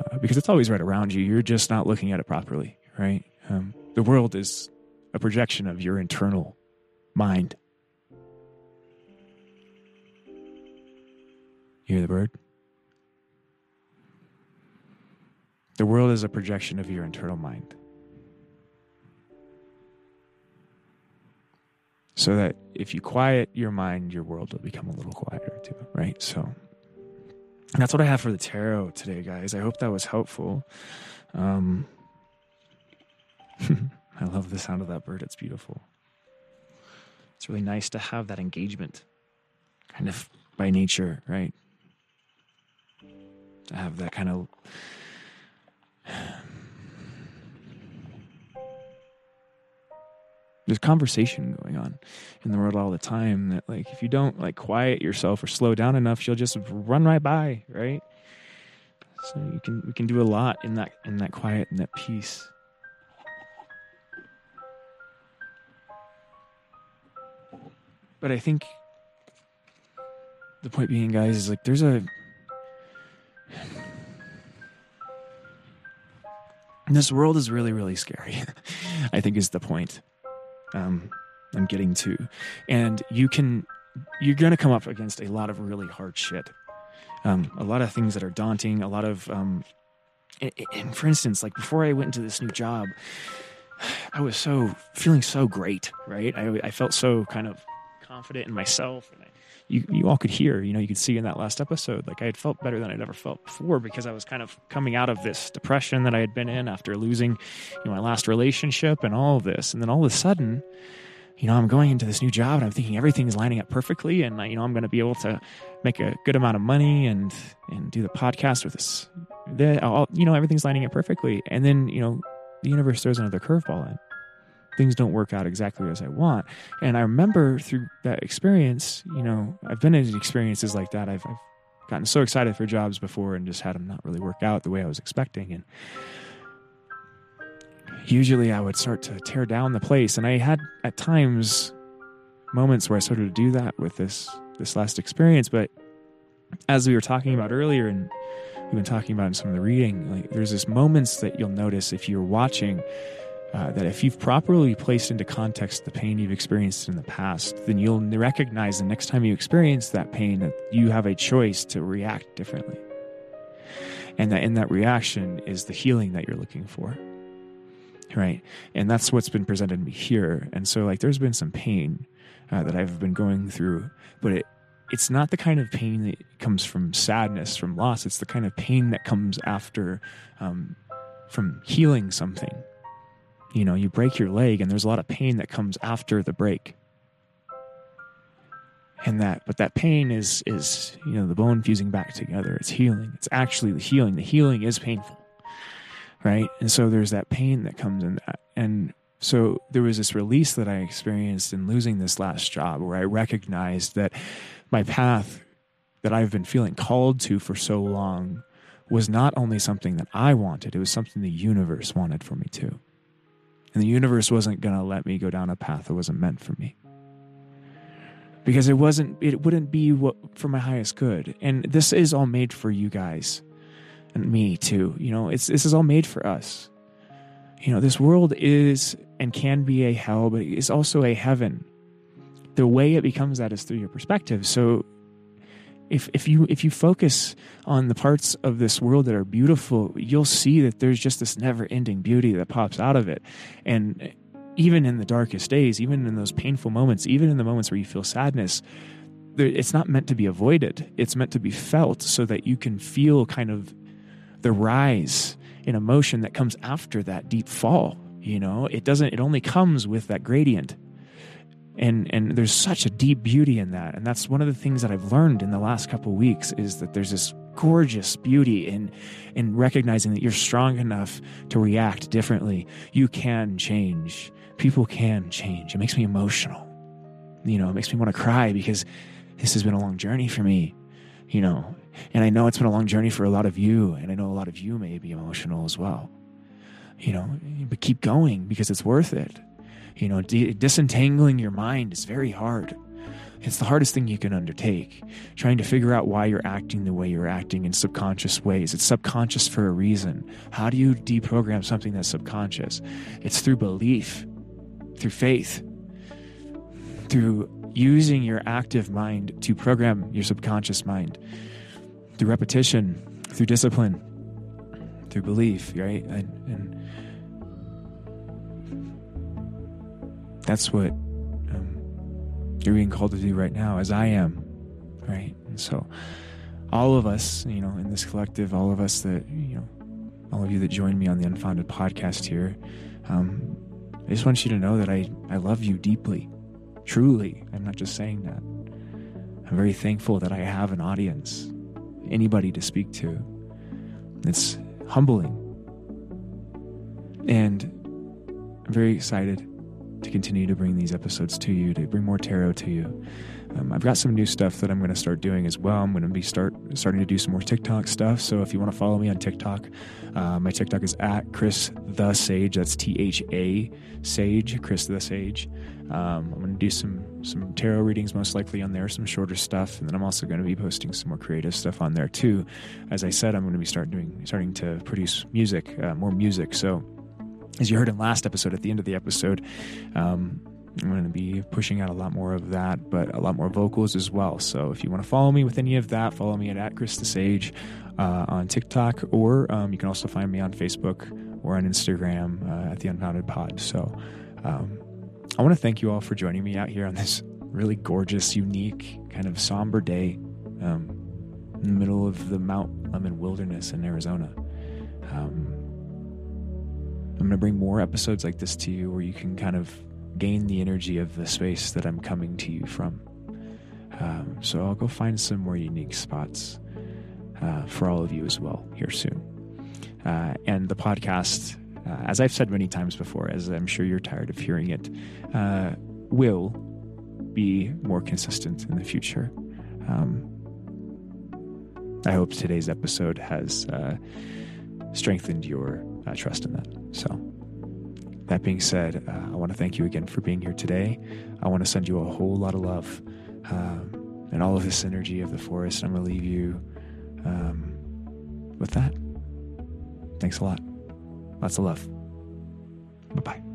Uh, because it's always right around you. You're just not looking at it properly, right? Um, the world is a projection of your internal mind. You hear the bird? The world is a projection of your internal mind. So that if you quiet your mind, your world will become a little quieter too, right? So that's what I have for the tarot today, guys. I hope that was helpful. Um, *laughs* I love the sound of that bird. It's beautiful. It's really nice to have that engagement, kind of by nature, right? To have that kind of there's conversation going on in the world all the time that like if you don't like quiet yourself or slow down enough you'll just run right by right? So you can we can do a lot in that in that quiet and that peace. But i think the point being guys is like there's a *sighs* this world is really really scary *laughs* i think is the point um, I'm getting to. And you can, you're going to come up against a lot of really hard shit. Um, a lot of things that are daunting, a lot of, um, and, and for instance, like before I went into this new job, *sighs* I was so feeling so great, right? I, I felt so kind of confident in myself, and I, you you all could hear, you know, you could see in that last episode, like I had felt better than I'd ever felt before because I was kind of coming out of this depression that I had been in after losing, you know, my last relationship and all of this, and then all of a sudden, you know, I'm going into this new job and I'm thinking everything's lining up perfectly, and you know, I'm going to be able to make a good amount of money and and do the podcast with this, the, all, you know, everything's lining up perfectly, and then you know, the universe throws another curveball in things don't work out exactly as I want. And I remember through that experience, you know, I've been in experiences like that. I've, I've gotten so excited for jobs before and just had them not really work out the way I was expecting. And usually I would start to tear down the place. And I had at times moments where I started to do that with this this last experience. But as we were talking about earlier and we've been talking about in some of the reading, like there's this moments that you'll notice if you're watching uh, that if you've properly placed into context the pain you've experienced in the past, then you'll recognize the next time you experience that pain that you have a choice to react differently. And that in that reaction is the healing that you're looking for. Right. And that's what's been presented to me here. And so, like, there's been some pain uh, that I've been going through, but it, it's not the kind of pain that comes from sadness, from loss. It's the kind of pain that comes after um, from healing something you know, you break your leg and there's a lot of pain that comes after the break. And that, but that pain is, is, you know, the bone fusing back together. It's healing. It's actually the healing. The healing is painful. Right. And so there's that pain that comes in that. And so there was this release that I experienced in losing this last job where I recognized that my path that I've been feeling called to for so long was not only something that I wanted, it was something the universe wanted for me too. And the universe wasn't going to let me go down a path that wasn't meant for me. Because it wasn't, it wouldn't be what, for my highest good. And this is all made for you guys and me too. You know, it's, this is all made for us. You know, this world is and can be a hell, but it's also a heaven. The way it becomes that is through your perspective. So if if you if you focus on the parts of this world that are beautiful, you'll see that there's just this never-ending beauty that pops out of it. And even in the darkest days, even in those painful moments, even in the moments where you feel sadness, it's not meant to be avoided. It's meant to be felt so that you can feel kind of the rise in emotion that comes after that deep fall. You know, it doesn't, it only comes with that gradient and and there's such a deep beauty in that and that's one of the things that i've learned in the last couple weeks is that there's this gorgeous beauty in in recognizing that you're strong enough to react differently. You can change. People can change. It makes me emotional. You know, it makes me want to cry because this has been a long journey for me. You know, and I know it's been a long journey for a lot of you, and I know a lot of you may be emotional as well. You know, but keep going because it's worth it. You know, disentangling your mind is very hard. It's the hardest thing you can undertake. Trying to figure out why you're acting the way you're acting in subconscious ways. It's subconscious for a reason. How do you deprogram something that's subconscious? It's through belief, through faith, through using your active mind to program your subconscious mind, through repetition, through discipline, through belief, right? And, and that's what you're being called to do right now, as I am, right? And so, all of us, you know, in this collective, all of us that, you know, all of you that joined me on the Unfounded podcast here, um, I just want you to know that I, I love you deeply. Truly. I'm not just saying that. I'm very thankful that I have an audience, anybody to speak to. It's humbling. And I'm very excited to continue to bring these episodes to you, to bring more tarot to you. Um, I've got some new stuff that I'm going to start doing as well. I'm going to be start starting to do some more TikTok stuff. So if you want to follow me on TikTok, uh, my TikTok is at Chris Tha Sage. That's T H A Sage, Chris Tha Sage. Um, I'm going to do some some tarot readings most likely on there, some shorter stuff, and then I'm also going to be posting some more creative stuff on there too. As I said, I'm going to be start doing starting to produce music, uh, more music. So as you heard in last episode, at the end of the episode, um, I'm going to be pushing out a lot more of that, but a lot more vocals as well. So if you want to follow me with any of that, follow me at, at Chris Tha Sage uh, on TikTok, or um, you can also find me on Facebook or on Instagram uh, at the Unfounded Pod. So um, I want to thank you all for joining me out here on this really gorgeous, unique, kind of somber day um, in the middle of the Mount Lemmon Wilderness in Arizona. Um, I'm going to bring more episodes like this to you where you can kind of gain the energy of the space that I'm coming to you from. Um, so I'll go find some more unique spots uh, for all of you as well here soon. Uh, and the podcast, uh, as I've said many times before, as I'm sure you're tired of hearing it, uh, will be more consistent in the future. Um, I hope today's episode has uh, strengthened your uh, trust in that. So, that being said, uh, I want to thank you again for being here today. I want to send you a whole lot of love um, and all of this energy of the forest. I'm going to leave you um, with that. Thanks a lot. Lots of love. Bye bye.